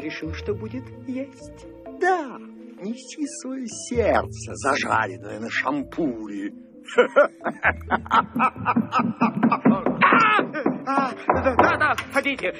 решил, что будет есть. Да, неси свое сердце, зажаренное на шампуре. А, да, да, да, ходите.